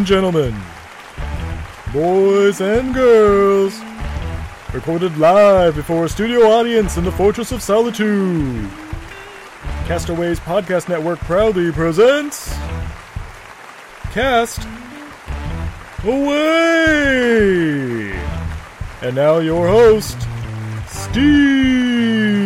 And gentlemen, boys and girls, recorded live before a studio audience in the Fortress of Solitude. Castaways Podcast Network proudly presents Cast Away! And now your host, Steve!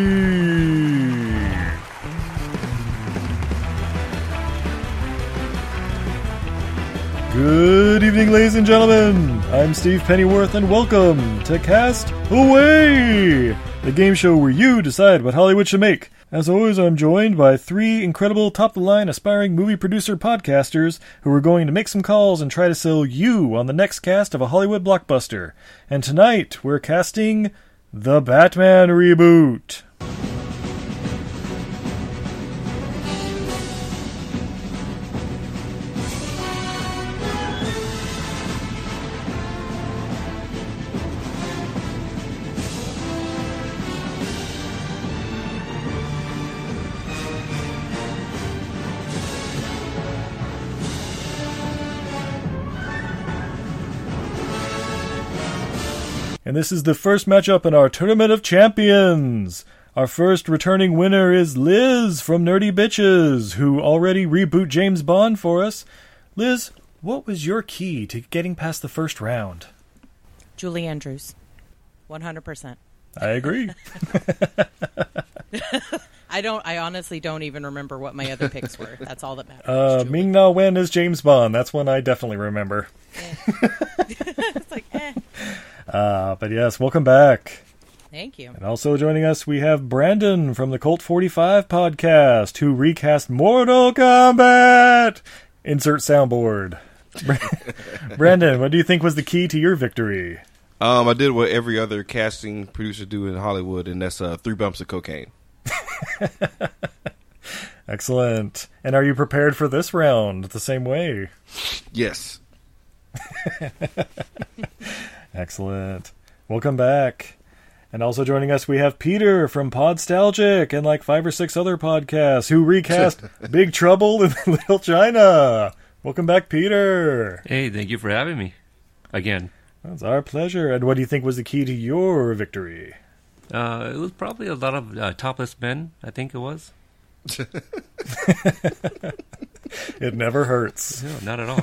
Good evening, ladies and gentlemen. I'm Steve Pennyworth, and welcome to Cast Away, the game show where you decide what Hollywood should make. As always, I'm joined by three incredible top of the line aspiring movie producer podcasters who are going to make some calls and try to sell you on the next cast of a Hollywood blockbuster. And tonight, we're casting the Batman reboot. And this is the first matchup in our Tournament of Champions. Our first returning winner is Liz from Nerdy Bitches, who already reboot James Bond for us. Liz, what was your key to getting past the first round? Julie Andrews. 100%. I agree. I don't I honestly don't even remember what my other picks were. That's all that matters. Uh. Ming Na Wen is James Bond. That's one I definitely remember. it's like, eh. Uh, but yes, welcome back. Thank you. And also joining us, we have Brandon from the Colt 45 podcast, who recast Mortal Kombat. Insert soundboard. Brandon, what do you think was the key to your victory? Um, I did what every other casting producer do in Hollywood, and that's uh, three bumps of cocaine. Excellent. And are you prepared for this round the same way? Yes. Excellent. Welcome back. And also joining us, we have Peter from Podstalgic and like five or six other podcasts who recast Big Trouble in Little China. Welcome back, Peter. Hey, thank you for having me again. It's our pleasure. And what do you think was the key to your victory? Uh, it was probably a lot of uh, topless men. I think it was. It never hurts. No, not at all.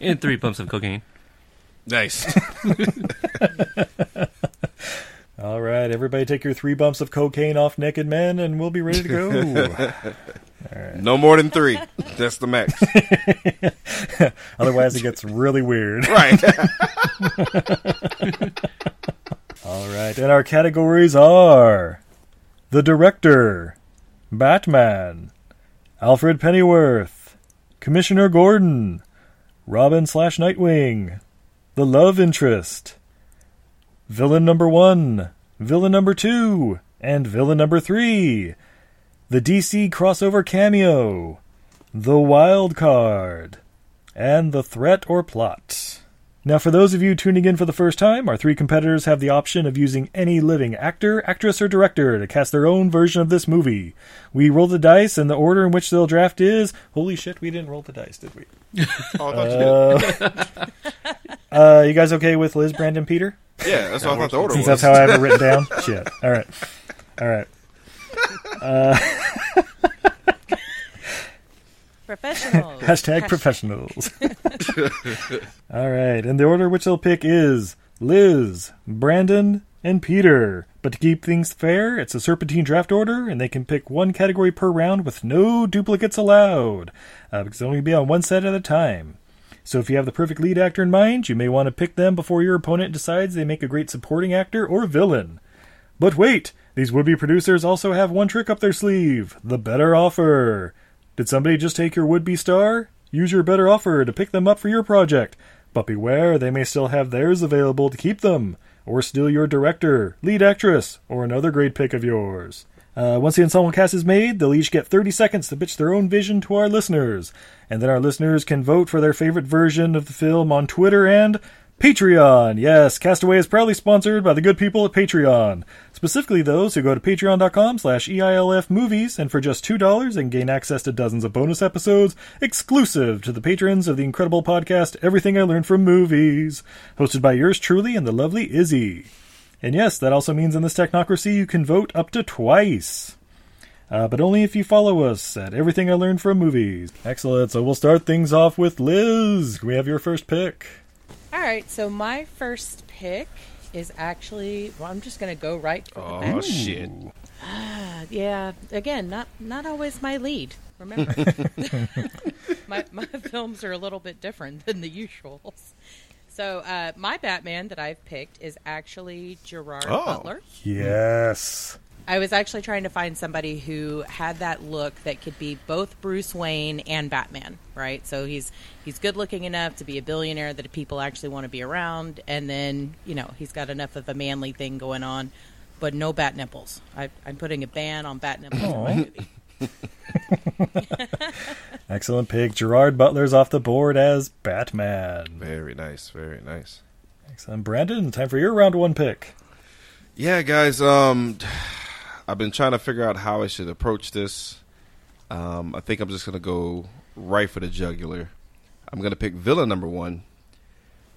and three pumps of cocaine. Nice. All right, everybody take your three bumps of cocaine off naked men and we'll be ready to go. no more than three. That's the max. Otherwise, it gets really weird. right. All right, and our categories are The Director, Batman, Alfred Pennyworth, Commissioner Gordon, Robin slash Nightwing, The Love Interest, Villain Number One, Villain Number Two, and Villain Number Three, the DC crossover cameo, the wild card, and the threat or plot. Now, for those of you tuning in for the first time, our three competitors have the option of using any living actor, actress, or director to cast their own version of this movie. We roll the dice, and the order in which they'll draft is. Holy shit, we didn't roll the dice, did we? Oh, I thought you did. Uh, uh, you guys okay with Liz, Brandon, Peter? Yeah, that's what I thought the order Since was. that's how I have it written down. Shit. All right. All right. Professional. Hashtag professionals. All right, and the order which they'll pick is Liz, Brandon, and Peter. But to keep things fair, it's a serpentine draft order, and they can pick one category per round with no duplicates allowed, uh, because they'll only be on one set at a time. So if you have the perfect lead actor in mind, you may want to pick them before your opponent decides they make a great supporting actor or villain. But wait, these would be producers also have one trick up their sleeve the better offer. Did somebody just take your would be star? Use your better offer to pick them up for your project. But beware, they may still have theirs available to keep them, or steal your director, lead actress, or another great pick of yours. Uh, once the ensemble cast is made, they'll each get 30 seconds to pitch their own vision to our listeners. And then our listeners can vote for their favorite version of the film on Twitter and Patreon. Yes, Castaway is proudly sponsored by the good people at Patreon. Specifically those who go to patreon.com slash EILF movies, and for just $2 and gain access to dozens of bonus episodes exclusive to the patrons of the incredible podcast Everything I Learned from Movies, hosted by yours truly and the lovely Izzy. And yes, that also means in this technocracy you can vote up to twice. Uh, but only if you follow us at Everything I Learned from Movies. Excellent. So we'll start things off with Liz. We have your first pick? All right, so my first pick is actually. Well, I'm just going to go right for the Oh bat. shit! Uh, yeah, again, not not always my lead. Remember, my my films are a little bit different than the usuals. So uh, my Batman that I've picked is actually Gerard Oh. Butler. Yes. I was actually trying to find somebody who had that look that could be both Bruce Wayne and Batman, right? So he's he's good looking enough to be a billionaire that people actually want to be around, and then you know he's got enough of a manly thing going on, but no bat nipples. I, I'm putting a ban on bat nipples in my movie. Excellent pick. Gerard Butler's off the board as Batman. Very nice, very nice. Excellent. Brandon, time for your round one pick. Yeah, guys. Um, I've been trying to figure out how I should approach this. Um, I think I'm just gonna go right for the jugular. I'm gonna pick villain number one.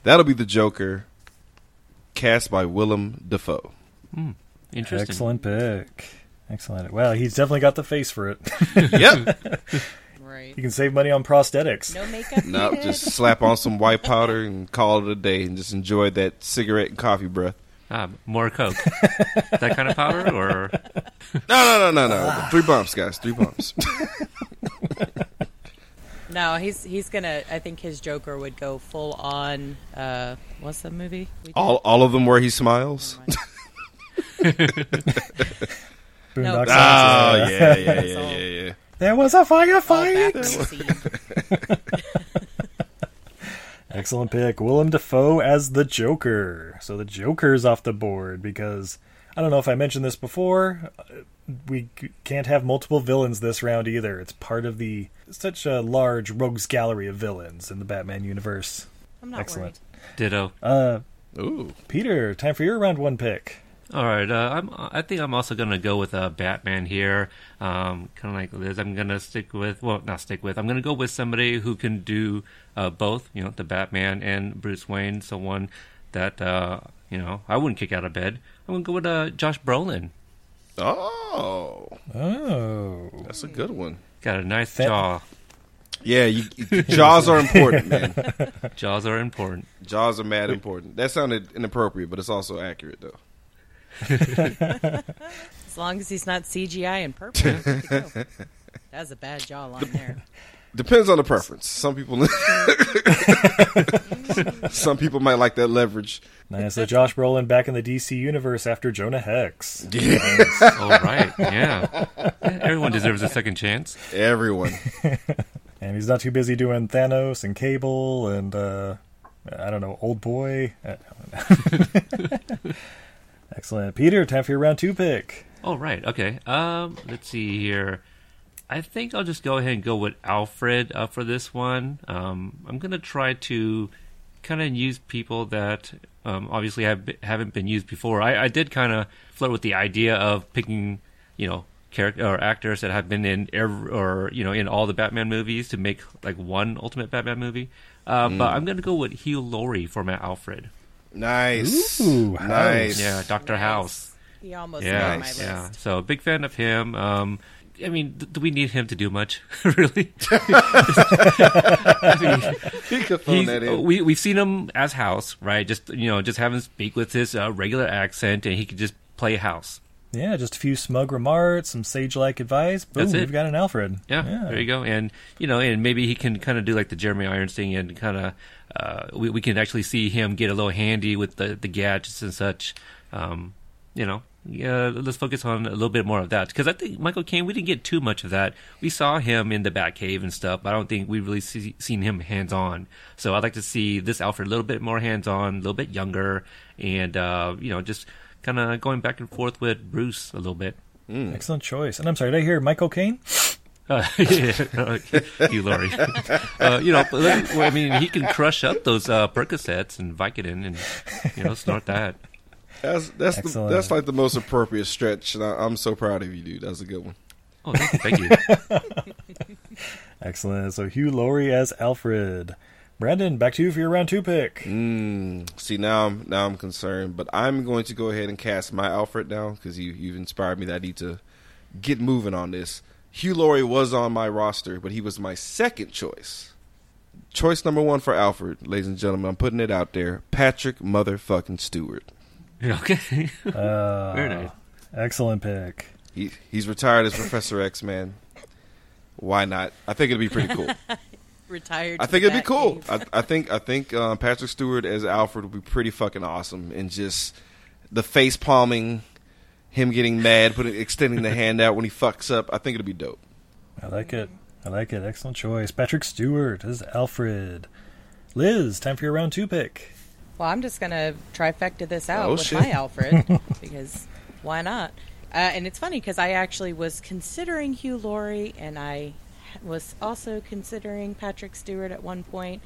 That'll be the Joker, cast by Willem Dafoe. Interesting. Excellent pick. Excellent. Well, he's definitely got the face for it. yep. Right. you can save money on prosthetics. No makeup. no, needed. just slap on some white powder and call it a day, and just enjoy that cigarette and coffee breath. Ah, more Coke. that kind of powder, or No, no, no, no, no. Three bumps, guys. Three bumps. no. He's he's gonna. I think his Joker would go full on. Uh, what's the movie? we did? all, all of them where he smiles. Boondock No. Oh yeah, yeah, yeah, yeah, yeah. There was a All firefight. background scene. Excellent pick. Willem Dafoe as the Joker. So the Joker's off the board because I don't know if I mentioned this before. uh, We can't have multiple villains this round either. It's part of the such a large rogues gallery of villains in the Batman universe. I'm not Excellent. ditto. Uh, Ooh. Peter, time for your round one pick. All right, uh, I'm. I think I'm also gonna go with uh, Batman here. Um, kind of like Liz, I'm gonna stick with. Well, not stick with. I'm gonna go with somebody who can do uh, both. You know, the Batman and Bruce Wayne. Someone that uh, you know I wouldn't kick out of bed. I'm gonna go with uh, Josh Brolin. Oh, Oh, that's a good one. Got a nice Fa- jaw. Yeah, you, you- jaws are important, man. Jaws are important. Jaws are mad important. That sounded inappropriate, but it's also accurate though. As long as he's not CGI and purple. to go. That's a bad jawline there. Depends on the preference. Some people, some people might like that leverage. nice. So Josh Brolin back in the DC universe after Jonah Hex. All right, yeah. Everyone deserves a second chance. Everyone. And he's not too busy doing Thanos and Cable and uh, I don't know, Old Boy. Excellent, Peter. Time for your round two pick. Oh right, okay. Um, let's see here. I think I'll just go ahead and go with Alfred uh, for this one. Um, I'm gonna try to kind of use people that um, obviously have, haven't been used before. I, I did kind of flirt with the idea of picking, you know, character or actors that have been in every, or you know in all the Batman movies to make like one Ultimate Batman movie. Uh, But I'm gonna go with Hugh Laurie for my Alfred. Nice. Ooh, nice. Yeah, Doctor Nice. House. He almost Yeah, made my list. yeah. So big fan of him. Um, I mean, do we need him to do much? really? I mean, He could phone he's- we we've seen him as House, right? Just you know, just have him speak with his uh, regular accent, and he could just play House. Yeah, just a few smug remarks, some sage-like advice. Boom, That's it. we've got an Alfred. Yeah, there you go. And you know, and maybe he can kind of do like the Jeremy Irons thing, and kind of uh, we we can actually see him get a little handy with the the gadgets and such. Um, you know, yeah. Let's focus on a little bit more of that because I think Michael Caine we didn't get too much of that. We saw him in the Batcave and stuff, but I don't think we've really see, seen him hands on. So I'd like to see this Alfred a little bit more hands on, a little bit younger, and uh, you know, just kind of going back and forth with Bruce a little bit. Excellent choice. And I'm sorry, did I hear Michael Caine? Uh, yeah, uh, Hugh Laurie. uh, you know, but, uh, well, I mean, he can crush up those uh, Percocets and Vicodin and you know snort that. That's that's the, that's like the most appropriate stretch, and I, I'm so proud of you, dude. That's a good one. Oh, thank you. Thank you. Excellent. So Hugh Laurie as Alfred. Brandon, back to you for your round two pick. Mm, see now I'm now I'm concerned, but I'm going to go ahead and cast my Alfred now because you you've inspired me that I need to get moving on this. Hugh Laurie was on my roster, but he was my second choice. Choice number one for Alfred, ladies and gentlemen. I'm putting it out there. Patrick motherfucking Stewart. Okay. Uh, Very nice. Excellent pick. He he's retired as Professor X Man. Why not? I think it'd be pretty cool. Retired. I think it'd be cool. I, I think I think uh, Patrick Stewart as Alfred would be pretty fucking awesome, and just the face palming, him getting mad, putting extending the hand out when he fucks up. I think it'd be dope. I like it. I like it. Excellent choice. Patrick Stewart as Alfred. Liz, time for your round two pick. Well, I'm just gonna trifecta this out Oh, with shit. my Alfred because why not? Uh, and it's funny because I actually was considering Hugh Laurie, and I was also considering Patrick Stewart at one point,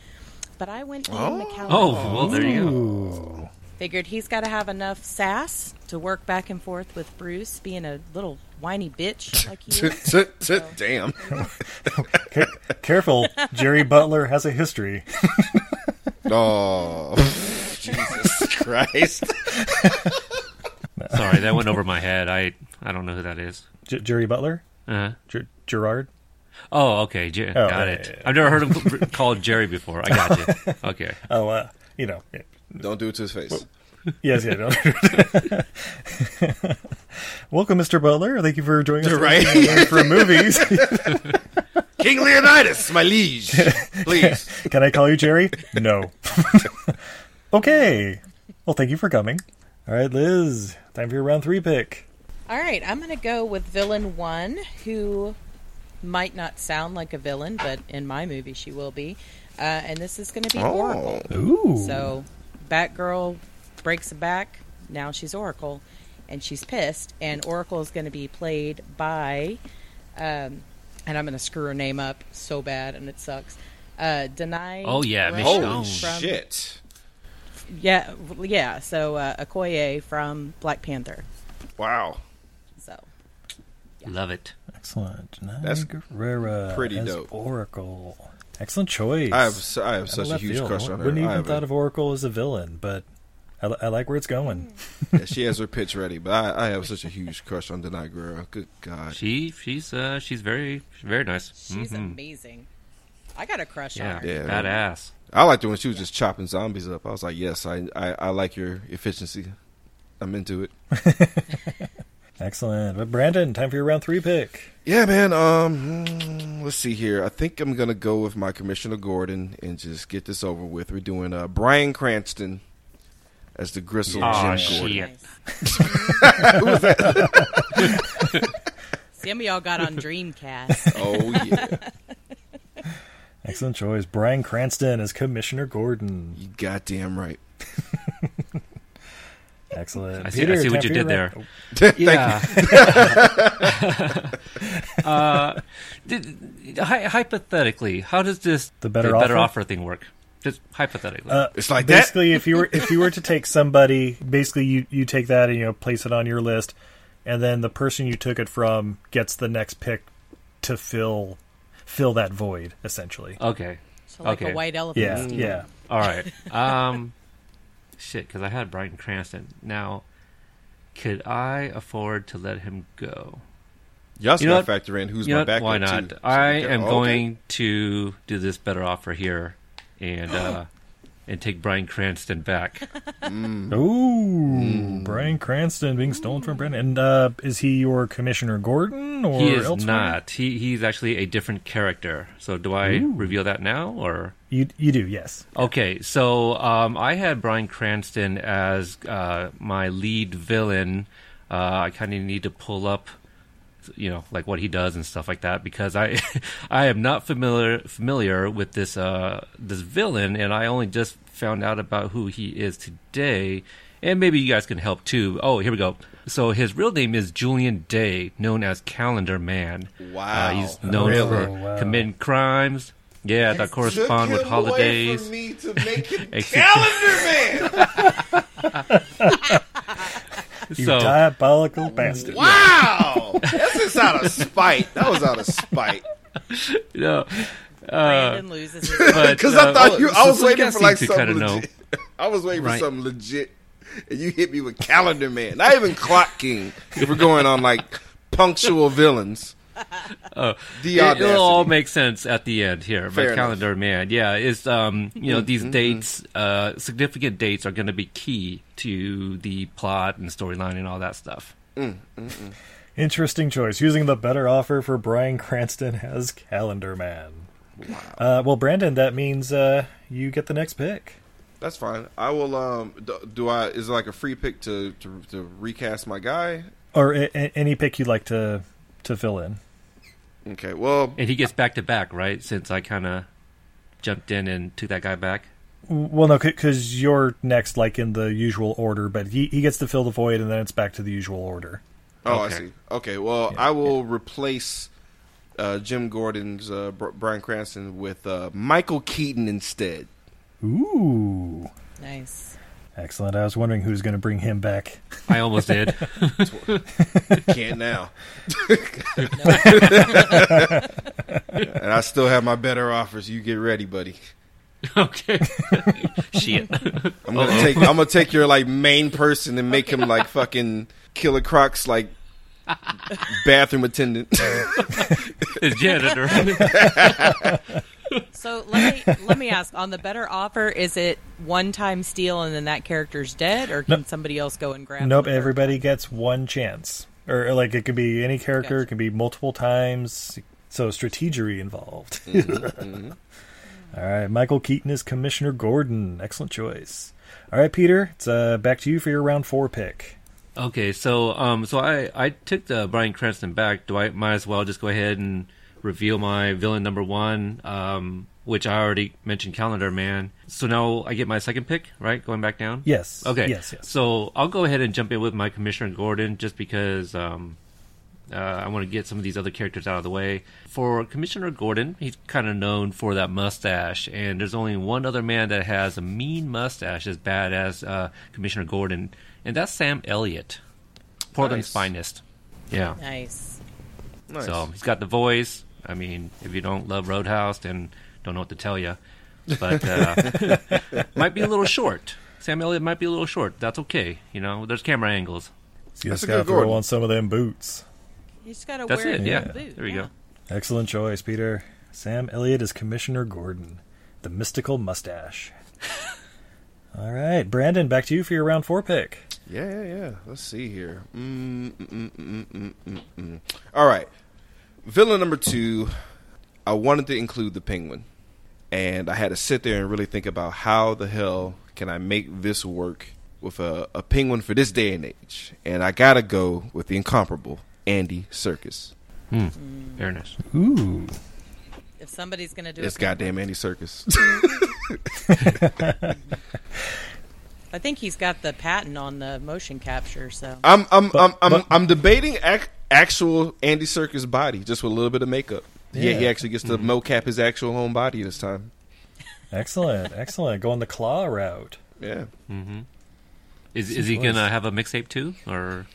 but I went Ian Oh. McKellen. Oh, well, there you go. Figured he's got to have enough sass to work back and forth with Bruce, being a little whiny bitch like he is. Damn. Careful, Jerry Butler has a history. Oh, Jesus Christ! Sorry, that went over my head. I I don't know who that is. J- Jerry Butler? Uh, Ger- Gerard? Oh, okay. Jer- Oh, got yeah, it. yeah, yeah. I've never heard him called Jerry before. I got you. Okay. Oh, uh, you know. yeah. Don't do it to his face. Yes, yeah. No. Welcome, Mr. Butler. Thank you for joining us Right. for movies. King Leonidas, my liege, please. Can I call you Jerry? No. okay. Well, thank you for coming. All right, Liz, time for your round three pick. All right, I'm going to go with villain one, who might not sound like a villain, but in my movie she will be. Uh, and this is going to be Oh. Oracle. Ooh. So, Batgirl breaks a back. Now she's Oracle, and she's pissed. And Oracle is going to be played by, um, and I'm going to screw her name up so bad, and it sucks. Uh, Danai. Oh, yeah, Rush Michonne. Holy from- shit! Yeah, yeah. So uh, Okoye from Black Panther. Wow, So Love it. Excellent. That's Gurira pretty as dope. Oracle. Excellent choice. I have su- I have such a left huge field. crush on her. Wouldn't I even have a- thought of Oracle as a villain, but I, li- I like where it's going. yeah, she has her pitch ready, but I, I have such a huge crush on Danai Gurira. Good God. She she's uh she's very very nice. she's Mhm. amazing. I got a crush Yeah, on her. Yeah. badass. I liked her when she was just chopping zombies up. I was like, yes, I, I, I like your efficiency. I'm into it. Excellent. But Brandon, time for your round three pick. Yeah, man. Um, hmm, let's see here. I think I'm gonna go with my Commissioner Gordon and just get this over with. We're doing uh, Bryan Cranston as the Gristle Aw, Jim Gordon. shit. Nice. Some of y'all got on Dreamcast. Oh yeah, Excellent choice. Bryan Cranston as Commissioner Gordon. you goddamn right. Excellent. I see- I see what you did there. round- Yeah. uh, did, hy- hypothetically, how does this The better offer? offer thing work? Just hypothetically. Uh, It's like that. basically, if you were if you were to take somebody, basically you you take that and you know place it on your list, and then the person you took it from gets the next pick to fill fill that void, essentially. okay. So like Okay. a white elephant. Yeah, steamer. yeah. All right. Um, shit, because I had Bryan Cranston. Now, could I afford to let him go? You also You know got to factor in who's know my what? backup Why not? too. So I am Oh, okay. going to do this better offer here, and uh, and take Bryan Cranston back. Ooh, Bryan Cranston being stolen from Brandon. And uh, is he your Commissioner Gordon or he is elsewhere? not. He he's actually a different character. So do I reveal that now or? You you do yes. Okay, so um, I had Bryan Cranston as uh, my lead villain. Uh, I kind of need to pull up, you know, like what he does and stuff like that because I, I am not familiar familiar with this uh, this villain, and I only just found out about who he is today. And maybe you guys can help too. Oh, here we go. So his real name is Julian Day, known as Calendar Man. Wow. Uh, he's known Really? for Wow. committing crimes. Yeah, that correspond with Took away holidays. from me to make him calendar man. You So- diabolical bastard. Wow, that's just out of spite. That was out of spite. No, uh, Brandon loses his but Because uh, I thought you, I was so waiting for like seem something kinda know. legit. I was waiting Right. for something legit, and you hit me with Calendar Man. Not even Clock King. If we're going on like punctual villains, Uh, the it, audacity. will all make sense at the end here. Fair but enough. calendar man, yeah, is um, you know these Mm-hmm. dates, uh, significant dates are going to be key to the plot and storyline and all that stuff. Interesting choice. Using the better offer for Bryan Cranston as Calendar Man. Uh, well, Brandon, that means uh, you get the next pick. That's fine. I will. Um, do, do I? Is it like a free pick to to, to recast my guy? Or a- a- any pick you'd like to to fill in. Okay. Well, And he gets back to back, right? Since I kind of jumped in and took that guy back. Well, no, because you're next, like in the usual order, but he, he gets to fill the void, and then it's back to the usual order. Oh, I see. Okay, well, I will replace uh, Jim Gordon's uh, Br- Bryan Cranston with uh, Michael Keaton instead. Ooh, Nice. Excellent. I was wondering who's going to bring him back. I almost did. Can't now. and I still have my better offers. You get ready, buddy. okay. Shit. I'm gonna take. I'm gonna take your like main person and make him like fucking Killer Croc's like bathroom attendant. the janitor. So let me let me ask: on the better offer, is it one time steal and then that character's dead, or can Nope. somebody else go and grab? Nope, the third everybody gets one chance. Or, like, it could be any character, it Gotcha. could be multiple times. So, strategery involved. All right, Michael Keaton is Commissioner Gordon. Excellent choice. All right, Peter, it's uh, back to you for your round four pick. Okay, so um, so I I took the Bryan Cranston back. Do I might as well just go ahead and reveal my villain number one, um, which I already mentioned, Calendar Man. So now I get my second pick, right? Going back down. Yes. Okay. Yes, yes. So I'll go ahead and jump in with my Commissioner Gordon, just because um, uh, I want to get some of these other characters out of the way. For Commissioner Gordon, he's kind of known for that mustache, and there's only one other man that has a mean mustache as bad as uh, Commissioner Gordon, and that's Sam Elliott, Portland's Nice. finest. Yeah. Nice. Nice. So he's got the voice. I mean, if you don't love Roadhouse, then don't know what to tell you. But uh, might be a little short. Sam Elliott might be a little short. That's okay. You know, there's camera angles. You That's just got to good throw on some of them boots. You just gotta That's wear it. it. Yeah. in the boot. There you yeah. go. Excellent choice, Peter. Sam Elliott is Commissioner Gordon, the mystical mustache. All right, Brandon, back to you for your round four pick. Yeah, yeah, yeah. Let's see here. Mm, mm, mm, mm, mm, mm, mm. All right. Villain number two, I wanted to include the penguin. And I had to sit there and really think about how the hell can I make this work with a, a penguin for this day and age. And I got to go with the incomparable Andy Serkis. Hmm. Very nice. Ooh. If somebody's gonna do It's it, it's goddamn Andy Serkis. I think he's got the patent on the motion capture. So I'm I'm But- I'm I'm, but- I'm debating ac- actual Andy Serkis body just with a little bit of makeup. Yeah, he Yeah. actually gets to mocap his actual own body this time. Excellent, excellent. Going the claw route. Yeah. Is is he gonna have a mixtape too, or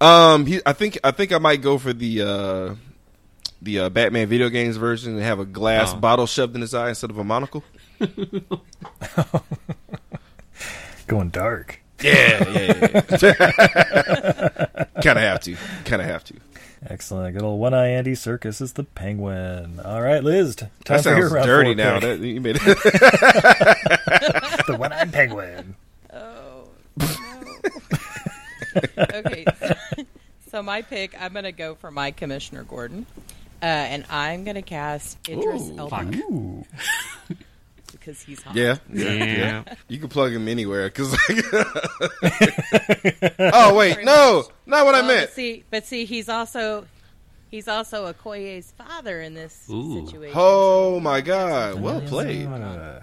Um, he, I think I think I might go for the uh, the uh, Batman video games version and have a glass Oh. bottle shoved in his eye instead of a monocle. Going dark. Yeah, yeah, yeah. kind of have to. Kind of have to. Excellent. Good old One Eye Andy Serkis is the penguin. All right, Liz, t- That time for your sounds round dirty four now. That, you made it. the One Eyed Penguin. Oh, no. okay. So my pick, I'm going to go for my Commissioner Gordon. Uh, and I'm going to cast Idris Ooh. Elba Ooh. Because he's hot. Yeah, yeah, Yeah. yeah. You can plug him anywhere. Cause like, oh wait, no, not what I Well, meant. But see, but see, he's also he's also Okoye's father in this Ooh. situation. Oh my God, well played. Uh,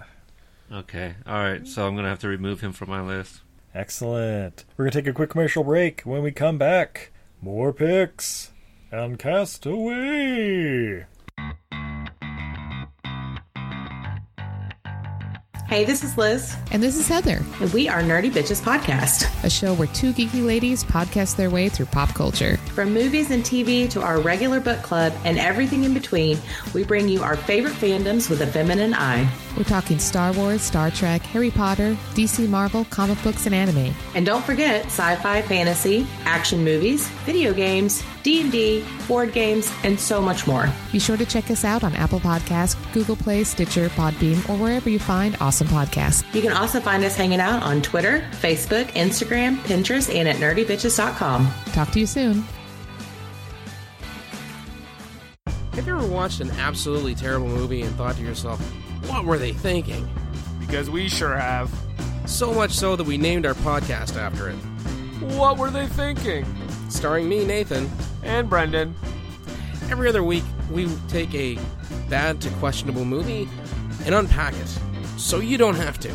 Okay. All right. So I'm gonna have to remove him from my list. Excellent. We're going to take a quick commercial break. When we come back, more picks and cast Hey, this is Liz, And this is Heather, and we are Nerdy Bitches Podcast. a show where two geeky ladies podcast their way through pop culture. From movies and TV to our regular book club and everything in between, we bring you our favorite fandoms with a feminine eye. We're talking Star Wars, Star Trek, Harry Potter, DC Marvel, comic books, and anime. And don't forget sci-fi, fantasy, action movies, video games, D&D, board games, and so much more. Be sure to check us out on Apple Podcasts, Google Play, Stitcher, Podbean, or wherever you find awesome podcasts. You can also find us hanging out on Twitter, Facebook, Instagram, Pinterest, and at nerdybitches.com. Talk to you soon. Have you ever watched an absolutely terrible movie and thought to yourself, what were they thinking? Because we sure have. So much so that we named our podcast after it. What were they thinking? Starring me, Nathan. And Brendan. Every other week, we take a bad to questionable movie and unpack it so you don't have to.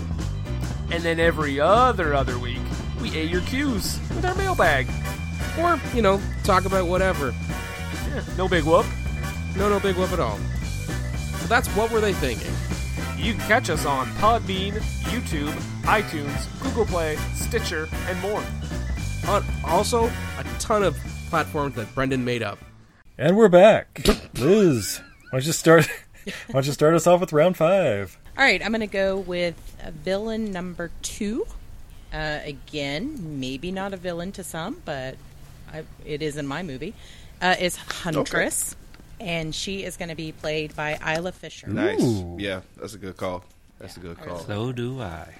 And then every other other week, we A your cues with our mailbag. Or, you know, talk about whatever. Yeah, no big whoop. No, no big whoop at all. So that's what were they thinking? You can catch us on Podbean, YouTube, iTunes, Google Play, Stitcher, and more. On also a ton of platforms that Brendan made up. And we're back. Liz, why don't you start? Why don't you start us off with round five? All right, I'm going to go with uh, villain number two. Uh, again, maybe not a villain to some, but I, it is in my movie. Uh, is Huntress, and she is going to be played by Isla Fisher. Nice. Ooh. Yeah, that's a good call. That's a good call. So do I.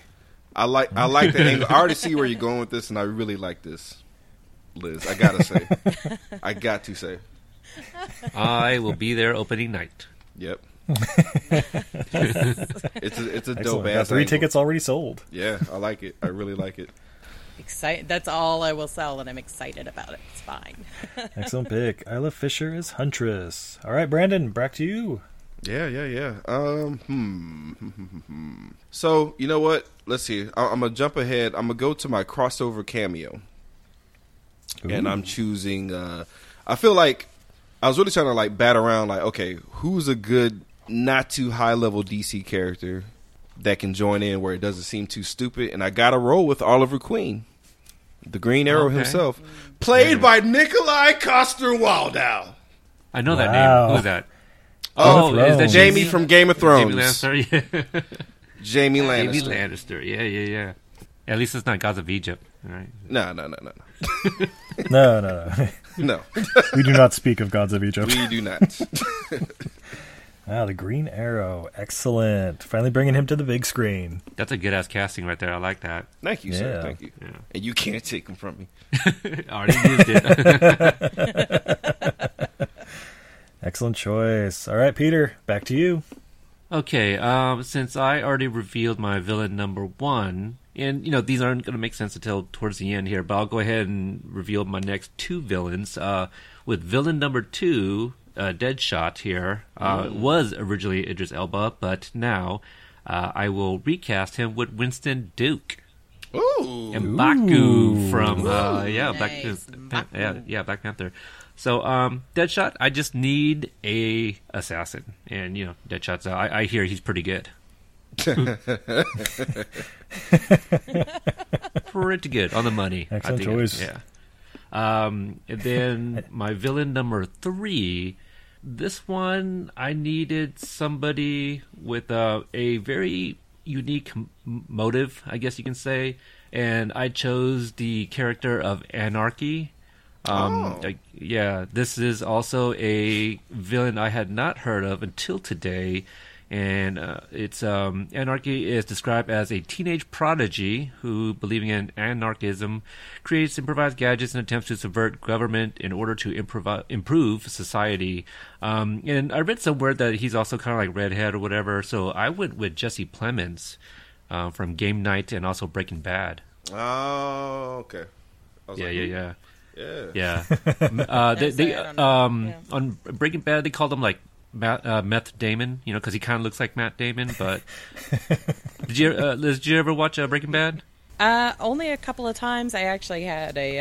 I like I like the angle. I already see where you're going with this, and I really like this, Liz. I gotta say, I got to say, I will be there opening night. yep. it's a it's a dope Excellent. Got ass three angle. tickets already sold. Yeah, I like it. I really like it. Excited. That's all I will sell, and I'm excited about it. It's fine. Excellent pick. Isla Fisher is Huntress. All right, Brandon, back to you. Yeah, yeah, yeah. Um, hmm. So you know what? Let's see. I- I'm gonna jump ahead. I'm gonna go to my crossover cameo, and I'm choosing. Uh, I feel like I was really trying to like bat around. Like, okay, who's a good, not too high level DC character that can join in where it doesn't seem too stupid? And I got to roll with Oliver Queen, the Green Arrow Okay. himself, played by Nikolai Coster-Waldau. I know that Wow. name. Who's that? Oh, Game of is that oh, Jaime from Game of Thrones. Jaime Lannister. Yeah. Jaime Lannister. Jaime Lannister. Yeah, yeah, yeah. At least it's not gods of Egypt. right? No, no, no, no, no. No, no, no. No, we do not speak of gods of Egypt. we do not. Ah, the Green Arrow. Excellent. Finally bringing him to the big screen. That's a good ass casting right there. I like that. Thank you, sir. Yeah. Thank you. Yeah. And you can't take them from me. I already used it. Excellent choice. All right, Peter, back to you. Okay, um, since I already revealed my villain number one, and you know these aren't going to make sense until towards the end here, but I'll go ahead and reveal my next two villains. Uh, with villain number two, uh, Deadshot here uh, was originally Idris Elba, but now uh, I will recast him with Winston Duke Ooh. and Baku from uh, yeah, Black, Nice. Pan- yeah, yeah, Black Panther. So, um, Deadshot, I just need a assassin, and you know, Deadshot's. Uh, I, I hear he's pretty good. pretty good on the money. I Excellent think. choice. Yeah. Um, and then my villain number three. This one, I needed somebody with uh, a very unique motive, I guess you can say. and I chose the character of Anarchy. Um, Oh. like, yeah, this is also a villain I had not heard of until today, and uh, it's um, Anarchy is described as a teenage prodigy who, believing in anarchism, creates improvised gadgets and attempts to subvert government in order to improv- improve society. Um, and I read somewhere that he's also kind of like redhead or whatever, so I went with Jesse Plemons uh, from Game Night and also Breaking Bad. Oh, okay. I was Yeah, like, yeah, ooh, yeah. yeah. Yeah. Uh, they, they, it, I don't know. um, Yeah. on Breaking Bad, they called him like Matt, uh, Meth Damon, you know, because he kind of looks like Matt Damon. But did you, uh, Liz, did you ever watch uh, Breaking Bad? Uh, only a couple of times. I actually had a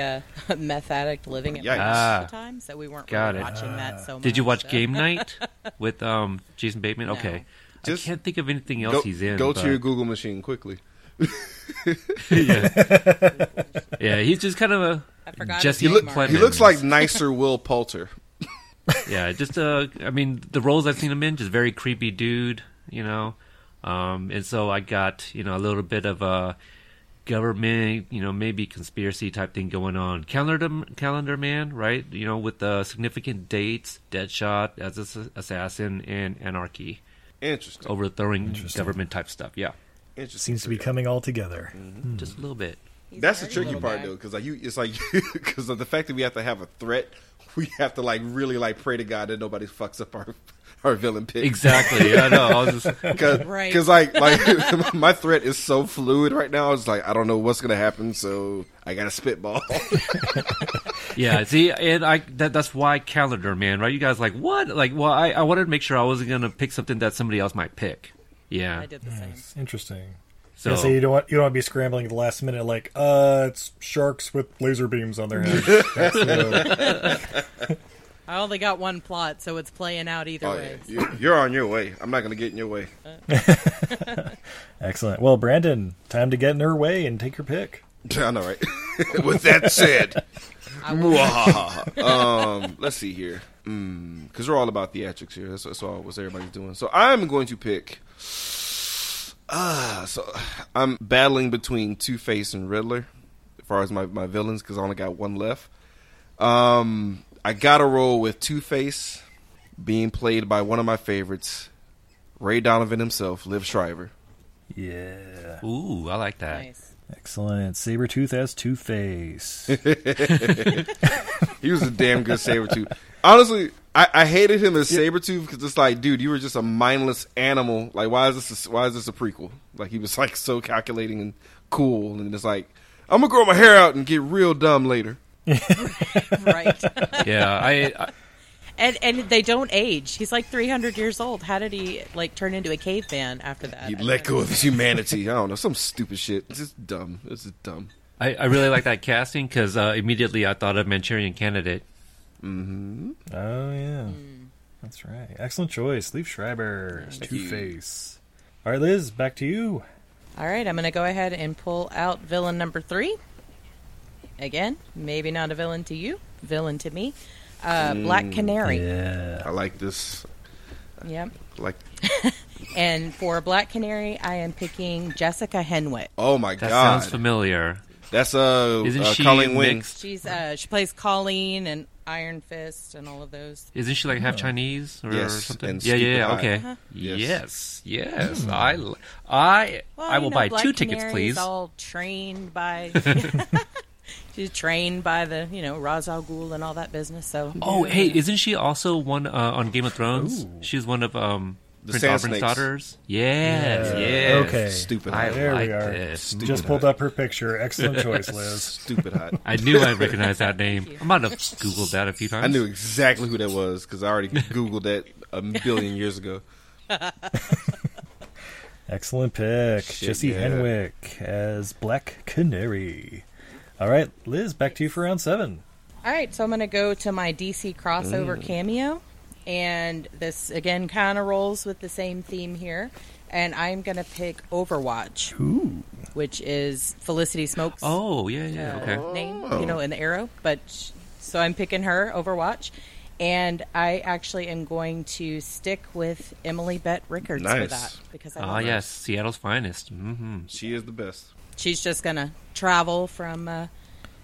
uh, meth addict living at my Yikes. house Ah. at the time, so we weren't Got really it. watching that so much. Did you watch so- Game Night with um, Jason Bateman? No. Okay. Just I can't think of anything else Go, he's in. go but- to your Google machine quickly. yeah. yeah, he's just kind of a I forgot Jesse his He, look, he looks like nicer Will Poulter. Yeah, just uh, I mean, the roles I've seen him in, just very creepy dude, you know. Um, and so I got you know a little bit of a government, you know, maybe conspiracy type thing going on. Calendar Calendar Man, right? You know, with the significant dates, Deadshot as an assassin, and Anarchy, Interesting. overthrowing Interesting. government type stuff. Yeah, Interesting. Seems to be coming all together. just a little bit. He's That's the tricky part guy. though, because like you, it's like because of the fact that we have to have a threat, we have to like really like pray to God that nobody fucks up our our villain pick. Exactly. Yeah, I know. I was just Because Right. like like my threat is so fluid right now. It's like I don't know what's gonna happen, so I got to spitball. Yeah, see, and I that that's why calendar man, right? You guys like what? Like, well, I, I wanted to make sure I wasn't gonna pick something that somebody else might pick. Yeah, I did the same. Interesting. So So, you don't want you don't want to be scrambling at the last minute like, uh, it's sharks with laser beams on their heads. That's, I only got one plot, so it's playing out either Oh, yeah. way. You- You're on your way. I'm not gonna get in your way. excellent. Well, Brandon, time to get in her way and take your pick. I know, right? With that said, um, let's see here, because we're all about theatrics here. That's, that's all what everybody's doing. So I'm going to pick. Ah, so I'm battling between Two Face and Riddler, as far as my my villains, because I only got one left. Um, I got to roll with Two Face, being played by one of my favorites, Ray Donovan himself, Liev Schreiber. Yeah. ooh, I like that. Nice. Excellent. Sabretooth as Two Face. He was a damn good Sabretooth. Honestly, I, I hated him as Sabretooth because it's like, dude, you were just a mindless animal. Like, why is this? A, why is this a prequel? Like, he was like so calculating and cool, and it's like, I'm gonna grow my hair out and get real dumb later. right. Yeah, I, I and and they don't age. He's like 300 years old. How did he like turn into a caveman after that? He I let don't go of his humanity. I don't know, some stupid shit. It's just dumb. It's just dumb. I, I really like that casting because uh, immediately I thought of Manchurian Candidate. Oh yeah, that's right. Excellent choice, Liev Schreiber, as Two. Face. All right, Liz, back to you. All right, I'm going to go ahead and pull out villain number three. Again, maybe not a villain to you, villain to me. Uh, Black Canary. Yeah. I like this. Yep. Like, And for Black Canary, I am picking Jessica Henwick. oh my That god, sounds familiar. that's uh, Isn't uh she Colleen Wing. mixed? She's uh, she plays Colleen and Iron Fist and all of those. Isn't she like half Chinese or, Yes, something? yeah, yeah, yeah. stupid Okay. hot. Yes, yes. I, l- I, Well, I will know, buy Black two tickets, Canary's please. All trained by. She's trained by the you know Ra's al Ghul and all that business. So Oh, hey, isn't she also one uh, on Game of Thrones? She's one of um, The Prince Sand Oberyn's Snakes. daughters. Yes, Yeah. yes. Okay. Stupid I hot. There like we are. this. Stupid Just pulled hot. up her picture. Excellent choice, Liz. Stupid hot. I knew I recognized that name. I might have googled that a few times. I knew exactly who that was because I already googled that a billion years ago. Excellent pick. Shit, Jesse yeah. Henwick as Black Canary. All right, Liz, back to you for round seven. All right, so I'm going to go to my DC crossover mm. cameo, and this again kind of rolls with the same theme here. And I'm going to pick Overwatch, Ooh. which is Felicity Smoak's Oh, yeah, yeah. uh, Okay. name, you know, in the arrow. But sh- so I'm picking her, Overwatch, and I actually am going to stick with Emily Bett Rickards for that because I Ah, love her. yes, Seattle's finest. hmm She is the best. she's just gonna travel from, uh,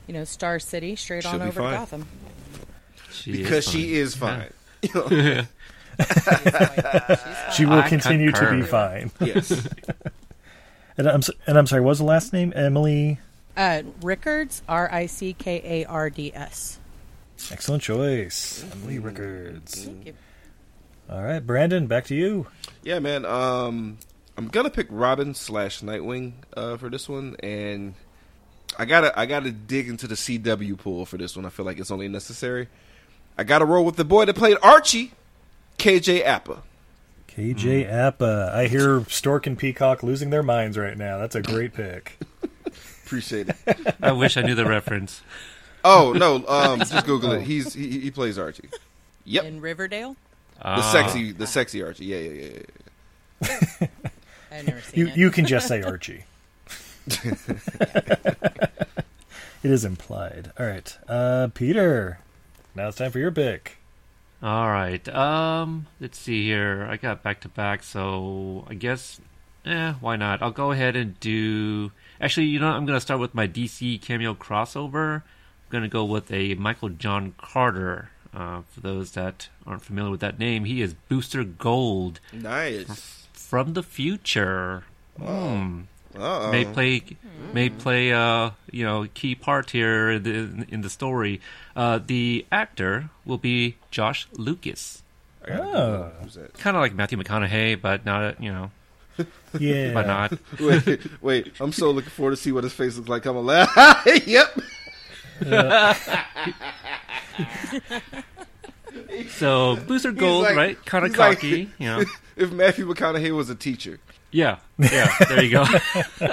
you know, Star City straight She'll on over fine. to Gotham. She because is she is fine. Fine. She will I continue to be fine. yes. And I'm s- and I'm sorry. What was the last name? Emily. Uh, Rickards, R I C K A R D S. Excellent choice, Emily Rickards. Thank you. All right, Brandon, back to you. Yeah, man. Um, I'm gonna pick Robin slash Nightwing uh, for this one, and I gotta I gotta dig into the CW pool for this one. I feel like it's only necessary. I gotta roll with the boy that played Archie, KJ Apa. KJ Apa. I hear Stork and Peacock losing their minds right now. That's a great pick. Appreciate it. I wish I knew the reference. Oh no, um, just Google it. He's he, he plays Archie. Yep, In Riverdale? the Ah. sexy the sexy Archie. Yeah, yeah, yeah. yeah. I've never seen You it. you can just say Archie. it is implied. All right, uh, Peter. Now it's time for your pick. All right. Um, let's see here. I got back to back, so I guess, eh, why not? I'll go ahead and do. Actually, you know, what? I'm gonna start with my DC cameo crossover. I'm gonna go with a Michael Jon Carter. Uh, for those that aren't familiar with that name, he is Booster Gold Nice. from the future. Hmm. Uh may play may play uh you know key part here in the, in the story. Uh, the actor will be Josh Lucas, Oh, kind of like Matthew McConaughey, but not you know, yeah. but not. Wait, wait. I'm so looking forward to see what his face looks like. I'm laugh. yep. So Booster Gold, like- right? Kind of he's like- cocky, you know. If Matthew McConaughey was a teacher. Yeah, yeah. There you go.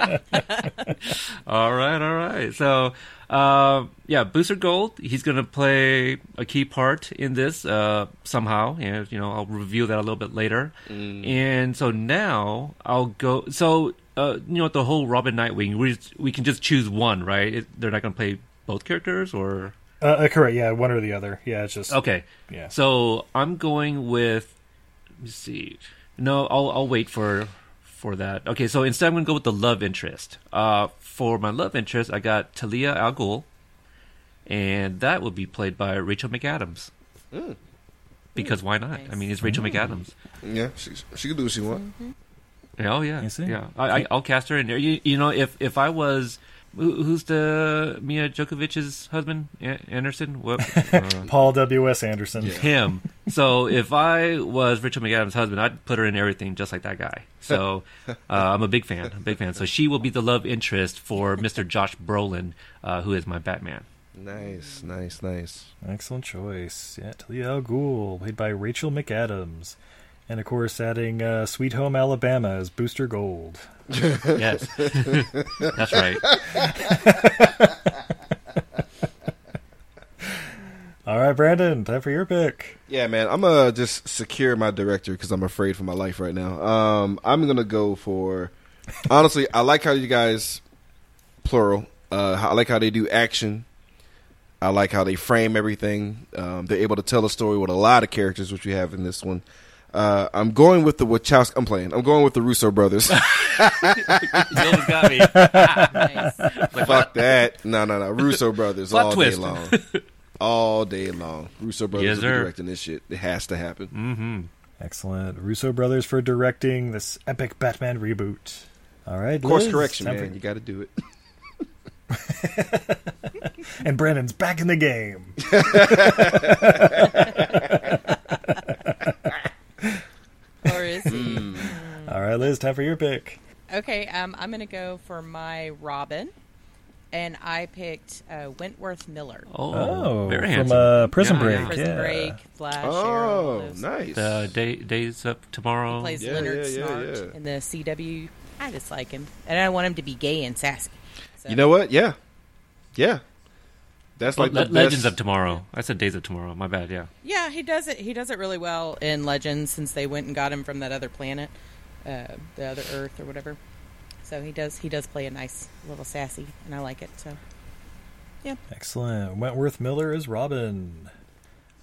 all right, all right. So, uh, yeah, Booster Gold. He's gonna play a key part in this uh, somehow, and you know I'll reveal that a little bit later. And so now I'll go. So uh, you know, the whole Robin Nightwing, we we can just choose one, right? It, they're not gonna play both characters, or Uh, uh, correct. Yeah, one or the other. Yeah, it's just okay. Yeah. So I'm going with. Let me see. No, I'll I'll wait for for that. Okay, so instead I'm gonna go with the love interest. Uh, for my love interest, I got Talia Al Ghul, and that will be played by Rachel McAdams. Because why not? I mean, it's Rachel McAdams. Yeah, she she can do what she want. Yeah, Oh yeah, yeah. I, I I'll cast her in there. You, you know, if if I was. Who- Who's the Milla Jovovich's husband? Anderson? What? Uh, Paul W. S. Anderson. him. So if I was Rachel McAdams' husband, I'd put her in everything just like that guy. So uh, I'm a big fan. I'm a big fan. So she will be the love interest for Mr. Josh Brolin, uh, who is my Batman. Nice, nice, nice. Excellent choice. Yeah, Talia Al Ghul, played by Rachel McAdams. And of course, adding uh, Sweet Home Alabama as Booster Gold. Yes, that's right. All right, Brandon, time for your pick. Yeah, man. I'm gonna just secure my director because I'm afraid for my life right now. Um, I'm gonna go for. Honestly, I like how you guys, plural. Uh, I like how they do action. I like how they frame everything. Um, they're able to tell a story with a lot of characters, which we have in this one. Uh, I'm going with the Wachowski. I'm playing. I'm going with the Russo brothers. You almost got me. Nice. Fuck that. No, no, no. Russo brothers all twist. day long. All day long. Russo brothers Yes, will be sir. directing this shit. It has to happen. hmm Excellent. Russo brothers for directing this epic Batman reboot. All right, Course Liz, correction, time for- man. You got to do it. And Brandon's back in the game. or is he? Hmm. All right, Liz, time for your pick. Okay, um, I'm going to go for my Robin. And I picked uh, Wentworth Miller. Oh, Oh, very from handsome. uh, Prison Yeah, Break. yeah. Prison yeah. Break, Flash, Oh, those- nice. The day, days up tomorrow. He plays Yeah, Leonard yeah, yeah, Snart yeah. in the CW. I just like him, and I want him to be gay and sassy. So- You know what? Yeah, yeah. That's like Le- the Legends best. of Tomorrow. I said Days of Tomorrow. My bad. Yeah. Yeah, he does it. He does it really well in Legends since they went and got him from that other planet, uh, the other Earth or whatever. So he does. He does play a nice little sassy, and I like it. So yeah, Excellent. Wentworth Miller is Robin.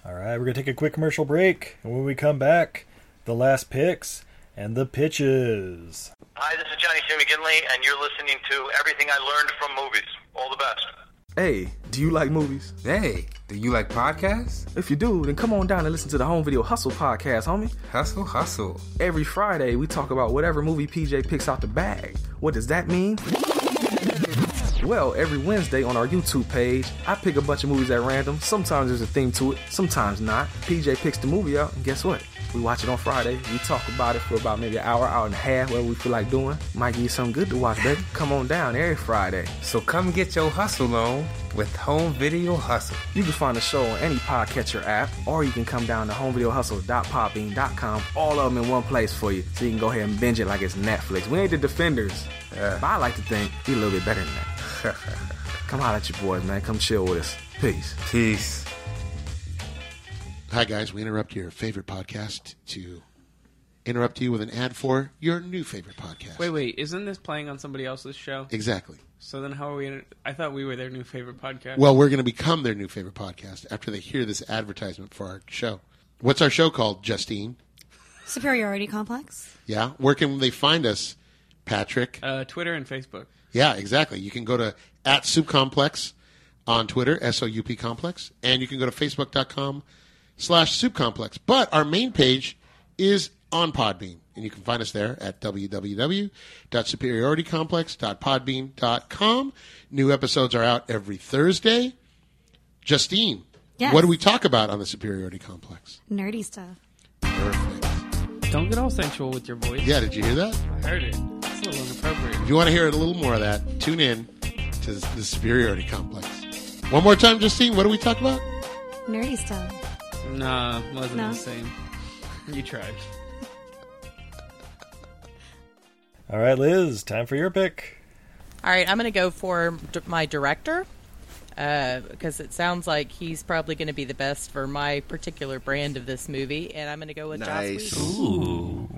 All right, we're going to take a quick commercial break. And when we come back, the last picks and the pitches. Hi, this is Johnny C. McGinley, and you're listening to Everything I Learned from Movies. All the best. Hey, do you like movies? Hey, do you like podcasts? If you do, then come on down and listen to the Home Video Hustle podcast, homie. Hustle, hustle. Every Friday, we talk about whatever movie PJ picks out the bag. What does that mean? Well, every Wednesday on our YouTube page, I pick a bunch of movies at random. Sometimes there's a theme to it, sometimes not. PJ picks the movie out, and guess what? We watch it on Friday. We talk about it for about maybe an hour, hour and a half, whatever we feel like doing. Might give you something good to watch, baby. Come on down every Friday. So come get your hustle on with Home Video Hustle. You can find the show on any podcatcher app, or you can come down to homevideohustle.podbean.com. All of them in one place for you, so you can go ahead and binge it like it's Netflix. We ain't the defenders, Uh. but I like to think we a little bit better than that. come holler at your boys, man. Come chill with us. Peace. Peace. Hi, guys. We interrupt your favorite podcast to interrupt you with an ad for your new favorite podcast. Wait, wait, isn't this playing on somebody else's show? Exactly. So then how are we? In, I thought we were their new favorite podcast. Well, we're going to become their new favorite podcast after they hear this advertisement for our show. What's our show called, Justine? Superiority complex. Yeah. Where can they find us, Patrick? uh, Twitter and Facebook. Yeah, exactly. You can go to at Soup Complex on Twitter, S O U P Complex, and you can go to Facebook.com slash Soup Complex. But our main page is on Podbean, and you can find us there at www.superioritycomplex.podbean.com. New episodes are out every Thursday. Justine, Yes. what do we talk about on the Superiority Complex? Nerdy stuff. Don't get all sensual with your voice. Yeah, did you hear that? I heard it. It's a little inappropriate. If you want to hear a little more of that, tune in to the Superiority Complex. One more time, Justine, what do we talk about? Nerdy stuff. Nah, wasn't No. the same. You tried. All right, Liz, time for your pick. All right, I'm going to go for d- my director uh, because it sounds like he's probably going to be the best for my particular brand of this movie, and I'm going to go with Nice. Joss Whedon. Ooh.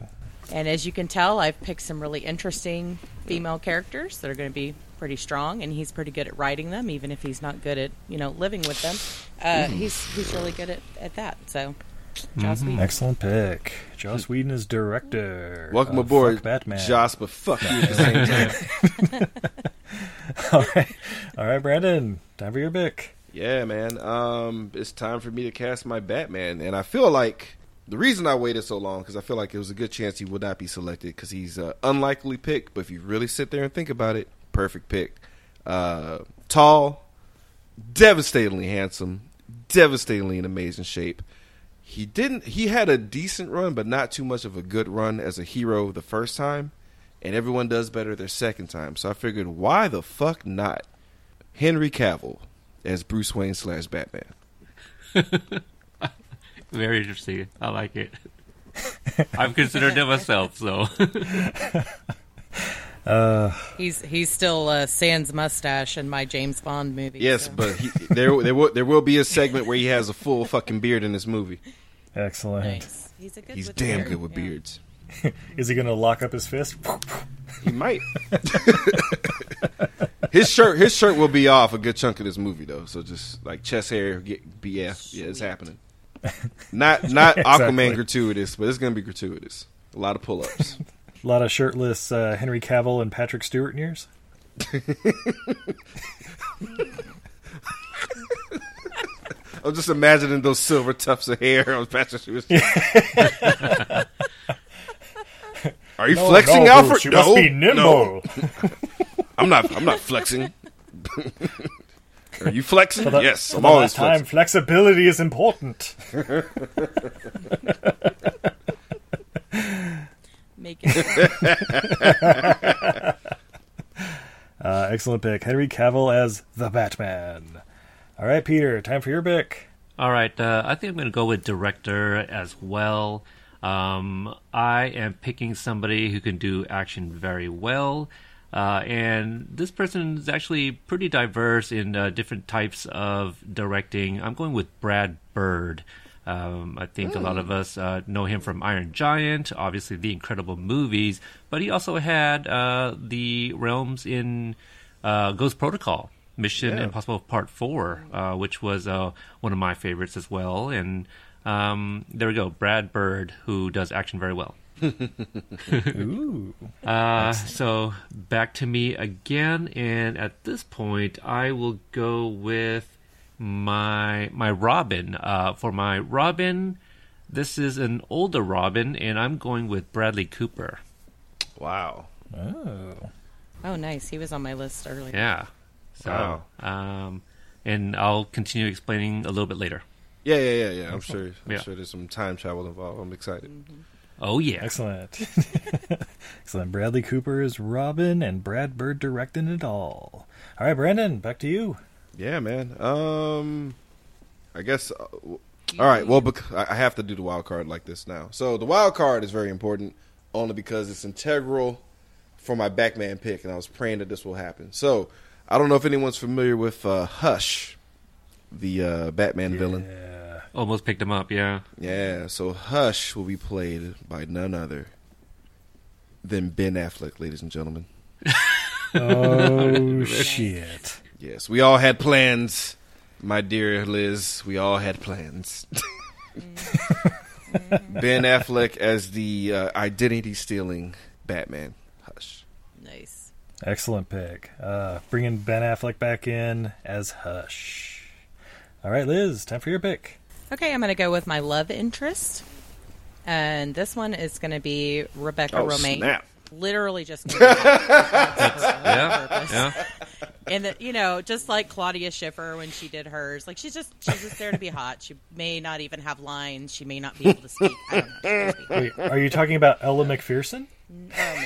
And as you can tell, I've picked some really interesting female characters that are going to be pretty strong, and he's pretty good at writing them, even if he's not good at you know living with them. Uh, he's he's really good at, at that. So, Joss Whedon. Excellent pick. Joss Whedon is director. Welcome of aboard, Fuck Batman. Joss, but fuck you at the same time. All right, all right, Brandon. Time for your pick. Yeah, man. Um, it's time for me to cast my Batman, and I feel like the reason I waited so long because I feel like it was a good chance he would not be selected because he's an unlikely pick. But if you really sit there and think about it, perfect pick. Uh, tall, devastatingly handsome, devastatingly in amazing shape. He didn't. He had a decent run, but not too much of a good run as a hero the first time, and everyone does better their second time. So I figured, why the fuck not? Henry Cavill as Bruce Wayne slash Batman. Very interesting. I like it. I've considered it myself, so. Uh, He's he's still uh, sans mustache in my James Bond movie. Yes, so. but he, there there will there will be a segment where he has a full fucking beard in this movie. excellent. Nice. He's a good. He's damn beard, good with yeah. beards. Is he going to lock up his fist? He might. his shirt his shirt will be off a good chunk of this movie though. So just like chest hair, get, be yeah, yeah, it's happening. Not not Aquaman gratuitous, but it's gonna be gratuitous. A lot of pull ups. A lot of shirtless uh, Henry Cavill and Patrick Stewart ears. I'm just imagining those silver tufts of hair on Patrick Stewart's Are you No, flexing, no, Alfred? Bruce, you must be nimble. no. I'm not. I'm not flexing. Are you flexing? For the- yes, for I'm the always last time, flexibility is important. Make it. Uh, excellent pick. Henry Cavill as the Batman. All right, Peter, time for your pick. All right, uh, I think I'm going to go with director as well. Um, I am picking somebody who can do action very well. Uh, and this person is actually pretty diverse in uh, different types of directing. I'm going with Brad Bird. Um, I think a lot of us uh, know him from Iron Giant, obviously the incredible movies, but he also had uh, the realms in uh, Ghost Protocol, Mission Yeah. Impossible Part 4, uh, which was uh, one of my favorites as well. And um, there we go, Brad Bird, who does action very well. Ooh. Uh, so back to me again, and at this point, I will go with my my Robin. Uh, for my Robin, this is an older Robin, and I'm going with Bradley Cooper. Wow. Oh. Oh, nice. He was on my list earlier. Yeah. So, um, and I'll continue explaining a little bit later. Yeah, yeah, yeah, yeah. I'm sure. I'm Yeah. sure there's some time travel involved. I'm excited. Oh yeah. Excellent. Excellent. Bradley Cooper is Robin and Brad Bird directing it all. All right, Brandon, back to you. Yeah, man. Um, I guess. Uh, w- all right. Well, bec- I I have to do the wild card like this now. So the wild card is very important, only because it's integral for my Batman pick, and I was praying that this will happen. So I don't know if anyone's familiar with uh, Hush, the uh, Batman villain. Almost picked him up. Yeah. Yeah. So Hush will be played by none other than Ben Affleck, ladies and gentlemen. Oh, shit. Yes, we all had plans, my dear Liz. We all had plans. ben Affleck as the uh, identity stealing Batman. Hush. Nice. Excellent pick. Uh, bringing Ben Affleck back in as Hush. All right, Liz, time for your pick. Okay, I'm going to go with my love interest. And this one is going to be Rebecca Oh, Romaine. snap. Literally just made it. Yeah, Purpose. yeah. And the, you know, just like Claudia Schiffer when she did hers, like she's just she's just there to be hot. She may not even have lines. She may not be able to speak. I don't know. Wait, are you talking about Elle Macpherson? Oh,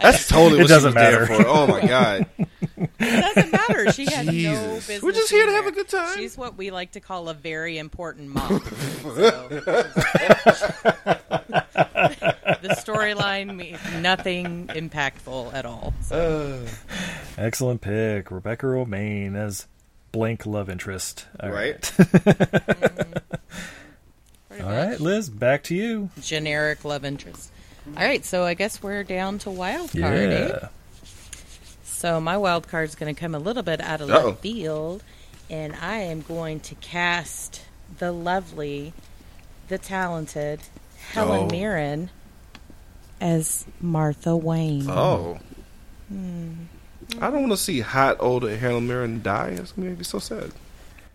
That's totally It what doesn't she was there matter. for. Oh my god. It doesn't matter. She had no Jesus. business. We're just here to being have a there. good time. She's what we like to call a very important mom. So, the storyline means nothing impactful at all. So. Excellent pick. Rebecca Romijn as blank love interest. All Right. All right, Liz, back to you. generic love interest. All right, so I guess we're down to wild card. eh? Yeah. So my wild card is going to come a little bit out of Uh-oh. left field, and I am going to cast the lovely, the talented Helen Oh. Mirren as Martha Wayne. Oh. Hmm. I don't want to see hot older Helen Mirren die. That's gonna be so sad.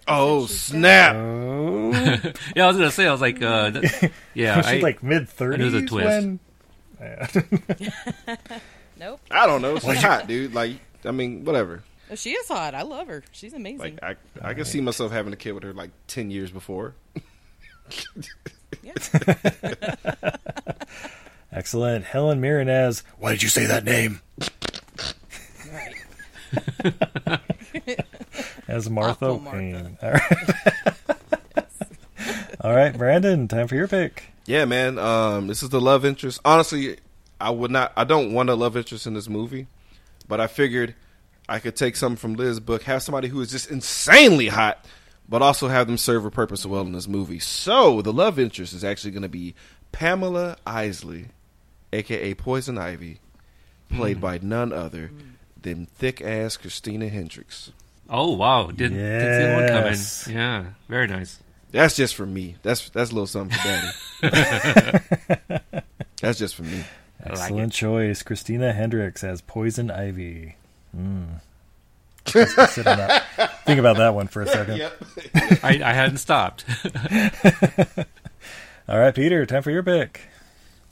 Oh snap! yeah, I was gonna say. I was like, uh, yeah, Was she I, like mid I knew the thirties twist. when? Yeah. Nope. I don't know. She's hot, dude. Like, I mean, whatever. Oh, she is hot. I love her. She's amazing. Like, I, I can see myself having a kid with her like ten years before. Excellent. Helen Mirren as. Why did you say that name? as Martha Awful Martha. Wayne. All right. All right, Brandon, time for your pick. Yeah, man. Um, this is the love interest. Honestly, I would not. I don't want a love interest in this movie, but I figured I could take something from Liz's book, have somebody who is just insanely hot, but also have them serve a purpose well in this movie. So the love interest is actually going to be Pamela Isley, aka Poison Ivy, played hmm. by none other than thick ass Christina Hendricks. Oh wow! Didn't, didn't see one coming. Yeah, very nice. That's just for me. That's that's a little something for Daddy. that's just for me. Excellent choice. Christina Hendricks as Poison Ivy. Mm. Sit on that. Think about that one for a second. Yep. I, I hadn't stopped. All right, Peter, time for your pick.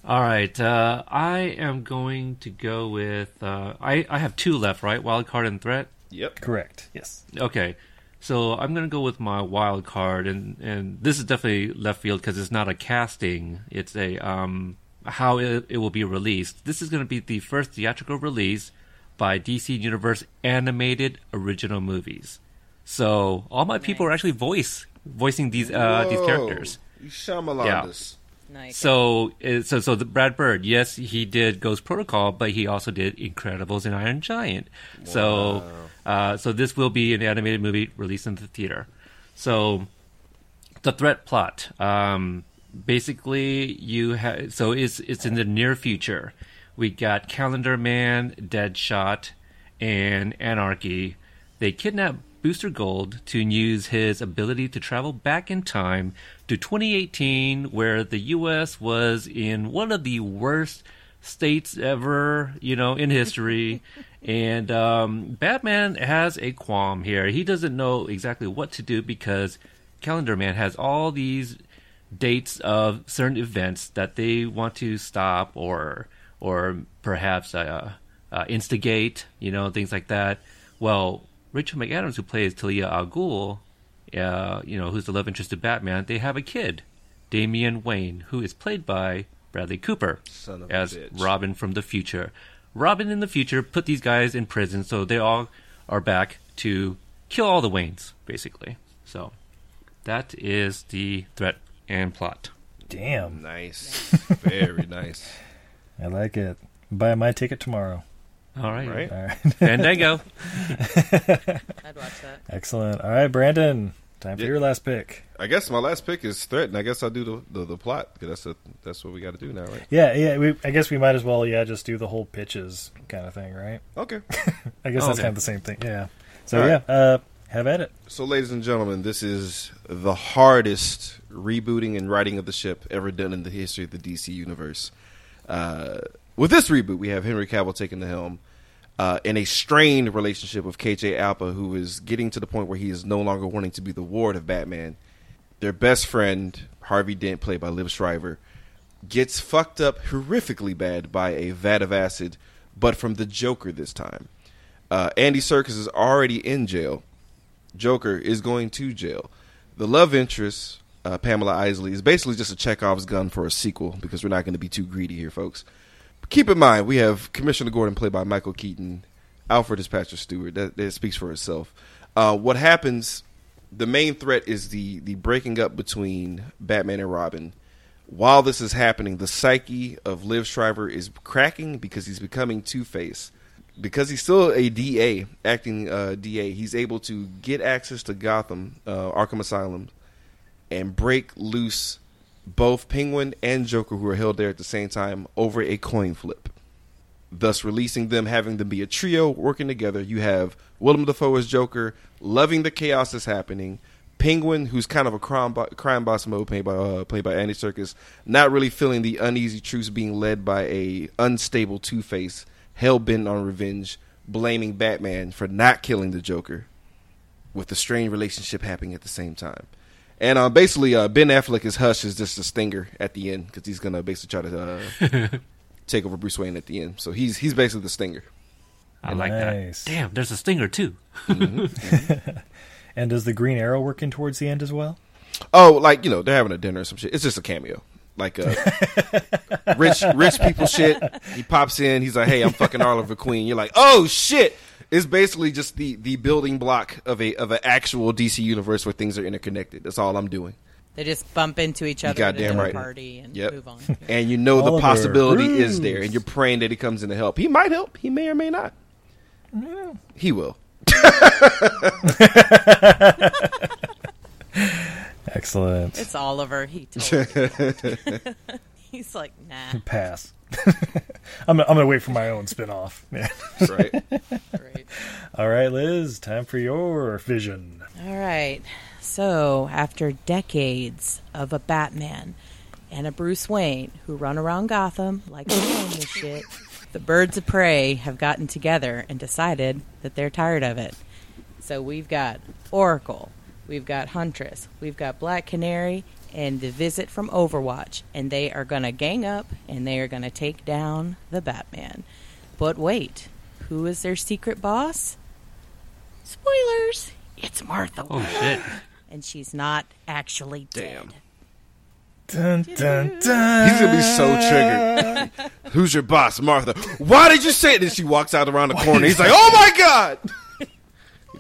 All right, uh, I am going to go with. Uh, I I have two left, right? Wild card and threat. Yep. Correct. Yes. Okay, so I'm gonna go with my wild card, and and this is definitely left field because it's not a casting; it's a um how it, it will be released. This is gonna be the first theatrical release by DC Universe animated original movies. So all my people are actually voice voicing these uh these characters. You Shyamalan Nice. So, uh, so, so the Brad Bird, yes, he did Ghost Protocol, but he also did Incredibles and Iron Giant. So, uh, so this will be an animated movie released in the theater. So, the threat plot, um, basically, you have so it's it's in the near future. We got Calendar Man, Deadshot, and Anarchy. They kidnap Booster Gold to use his ability to travel back in time to 2018, where the U.S. was in one of the worst states ever, you know, in history. and um, Batman has a qualm here. He doesn't know exactly what to do because Calendar Man has all these dates of certain events that they want to stop or or perhaps uh, uh, instigate, you know, things like that. Well, Rachel McAdams, who plays Talia al Ghul, uh, you know, who's the love interest of Batman, they have a kid, Damian Wayne, who is played by Bradley Cooper Son of a as. Robin from the future. Robin in the future put these guys in prison, so they all are back to kill all the Waynes, basically. So that is the threat and plot. Damn. Nice. Very nice. I like it. Buy my ticket tomorrow. All right. Right. All right. Fandango. I'd watch that. Excellent. All right, Brandon. Time for Yeah. your last pick. I guess my last pick is threat, and I guess I'll do the the, the plot because that's a, that's what we got to do now, right? Yeah, yeah. We, I guess we might as well, yeah, just do the whole pitches kind of thing, right? Okay. I guess Oh, that's okay. kind of the same thing. Yeah. So All yeah, uh, have at it. So, ladies and gentlemen, this is the hardest rebooting and writing of the ship ever done in the history of the DC universe. Uh, with this reboot, we have Henry Cavill taking the helm uh, in a strained relationship with KJ Apa, who is getting to the point where he is no longer wanting to be the ward of Batman. Their best friend, Harvey Dent, played by Liev Schreiber, gets fucked up horrifically bad by a vat of acid, but from the Joker this time. Uh, Andy Serkis is already in jail. Joker is going to jail. The love interest, uh, Pamela Isley, is basically just a Chekhov's gun for a sequel because we're not going to be too greedy here, folks. But keep in mind, we have Commissioner Gordon played by Michael Keaton, Alfred is Patrick Stewart. That, that speaks for itself. Uh, what happens? The main threat is the the breaking up between Batman and Robin. While this is happening, the psyche of Liev Schreiber is cracking because he's becoming Two Face because he's still a DA, acting uh, DA, he's able to get access to Gotham, uh, Arkham Asylum, and break loose both Penguin and Joker, who are held there at the same time, over a coin flip. Thus, releasing them, having them be a trio working together. You have Willem Dafoe as Joker, loving the chaos that's happening. Penguin, who's kind of a crime, bo- crime boss mode, played by uh, played by Andy Serkis, not really feeling the uneasy truths being led by a unstable Two Face, hell bent on revenge, blaming Batman for not killing the Joker, with the strained relationship happening at the same time. And uh, basically, uh, Ben Affleck is Hush is just a stinger at the end because he's gonna basically try to uh, take over Bruce Wayne at the end. So he's he's basically the stinger. I like Nice. that. Damn, there's a stinger too. And does the Green Arrow work in towards the end as well? Oh, like you know, they're having a dinner or some shit. It's just a cameo, like a rich rich people shit. He pops in. He's like, "Hey, I'm fucking Oliver Queen." You're like, "Oh shit!" It's basically just the the building block of a of an actual DC universe where things are interconnected. That's all I'm doing. They just bump into each other at a goddamn right. party and Yep. move on. And you know the Oliver possibility is there, and you're praying that he comes in to help. He might help. He may or may not. He will. Excellent. It's Oliver. He told me. He's like, nah. Pass. I'm, I'm gonna wait for my own spin-off. Yeah. right. Great. All right, Liz. Time for your vision. All right. So, after decades of a Batman and a Bruce Wayne who run around Gotham like they own shit, the birds of prey have gotten together and decided that they're tired of it. So, we've got Oracle, we've got Huntress, we've got Black Canary, and the visit from Overwatch, and they are going to gang up and they are going to take down the Batman. But wait, who is their secret boss? Spoilers! It's Martha Oh shit. and she's not actually dead. Damn. Dun, dun, dun. He's gonna be so triggered. Who's your boss, Martha? Why did you say it? And she walks out around the corner. He's like, "Oh my god!"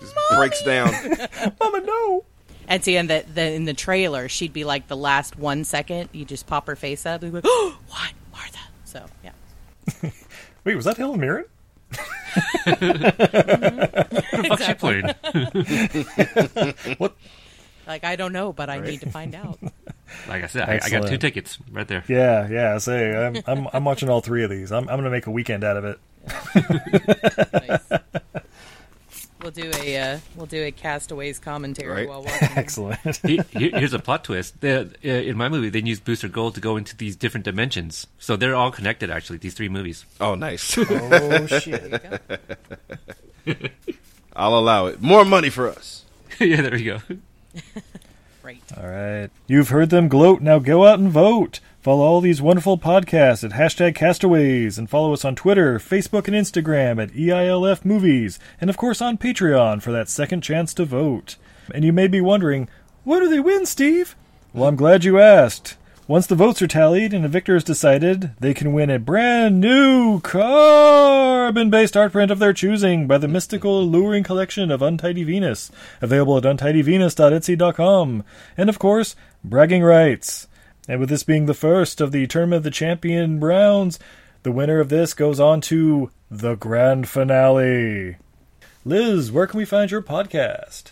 He just breaks down. Mama, no. And see, in the, the in the trailer, she'd be like the last one second. You just pop her face up. And be like, oh, what, Martha? So yeah, Wait, was that Helen Mirren? Fuck she played. What? like I don't know, but I need to find out. Like I said, I, I got two tickets right there. Yeah, yeah. Say, I'm, I'm, I'm watching all three of these. I'm, I'm gonna make a weekend out of it. Nice. We'll do a uh, we'll do a Castaways commentary Right. while watching. Excellent. He- he- Here's a plot twist. The, uh, in my movie, they use Booster Gold to go into these different dimensions. So they're all connected, actually, these three movies. Oh, nice. Oh, shit. I'll allow it. More money for us. yeah, there you go. Right. All right. You've heard them gloat. Now go out and vote. Follow all these wonderful podcasts at hashtag castaways and follow us on Twitter, Facebook, and Instagram at EILF Movies, and of course on Patreon for that second chance to vote. And you may be wondering, what do they win, Steve? Well, I'm glad you asked. Once the votes are tallied and a victor is decided, they can win a brand new carbon based art print of their choosing by the mystical, alluring collection of Untidy Venus, available at untidyvenus.etsy.com. And of course, bragging rights. And with this being the first of the Tournament of the Champion rounds, the winner of this goes on to the grand finale. Liz, where can we find your podcast?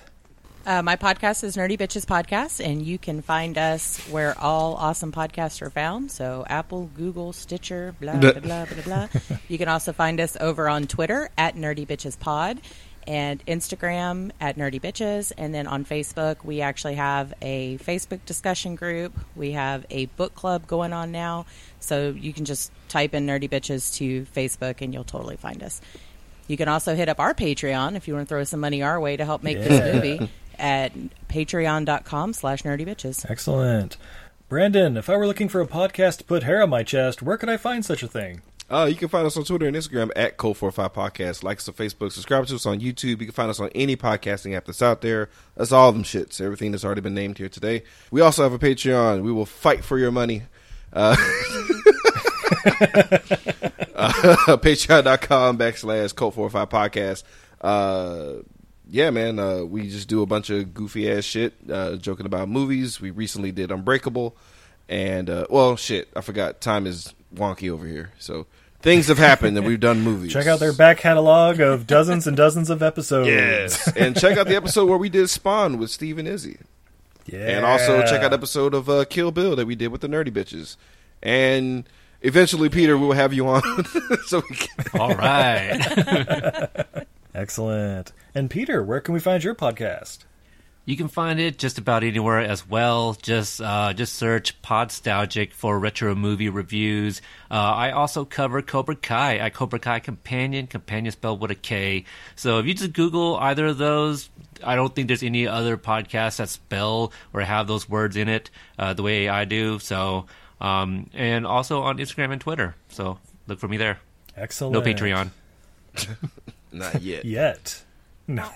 Uh, my podcast is Nerdy Bitches Podcast, and you can find us where all awesome podcasts are found. So Apple, Google, Stitcher, blah blah blah blah blah. you can also find us over on Twitter at Nerdy Bitches Pod, and Instagram at Nerdy Bitches, and then on Facebook we actually have a Facebook discussion group. We have a book club going on now, so you can just type in Nerdy Bitches to Facebook, and you'll totally find us. You can also hit up our Patreon if you want to throw some money our way to help make Yeah. this movie at patreon.com slash nerdy bitches. Excellent. Brandon, if I were looking for a podcast to put hair on my chest, where could I find such a thing? Uh, you can find us on Twitter and Instagram at Code45 Podcast. Like us on Facebook. Subscribe to us on YouTube. You can find us on any podcasting app that's out there. That's all them shits. Everything that's already been named here today. We also have a Patreon. We will fight for your money. Uh, uh, Patreon.com backslash Code45 Podcast. Uh, yeah, man. Uh, we just do a bunch of goofy ass shit, uh, joking about movies. We recently did Unbreakable. And, uh, well, shit. I forgot. Time is wonky over here. So things have happened and we've done movies. Check out their back catalog of dozens and dozens of episodes. Yes. and check out the episode where we did Spawn with Steve and Izzy. Yeah. And also check out episode of uh, Kill Bill that we did with the Nerdy Bitches. And eventually, Peter, we will have you on. so we can... All right. Excellent. And Peter, where can we find your podcast? You can find it just about anywhere as well. Just uh, just search Podstalgic for retro movie reviews. Uh, I also cover Cobra Kai at Cobra Kai Companion, Companion spelled with a K. So if you just Google either of those, I don't think there's any other podcasts that spell or have those words in it uh, the way I do. So um, and also on Instagram and Twitter. So look for me there. Excellent. No Patreon. Not yet. Yet. No.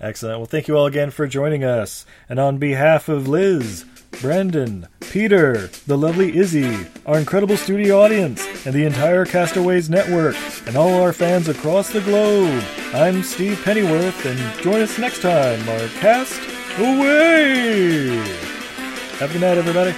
Excellent. Well, thank you all again for joining us. And on behalf of Liz, Brandon, Peter, the lovely Izzy, our incredible studio audience, and the entire Castaways Network, and all our fans across the globe, I'm Steve Pennyworth, and join us next time, our cast away! Have a good night, everybody.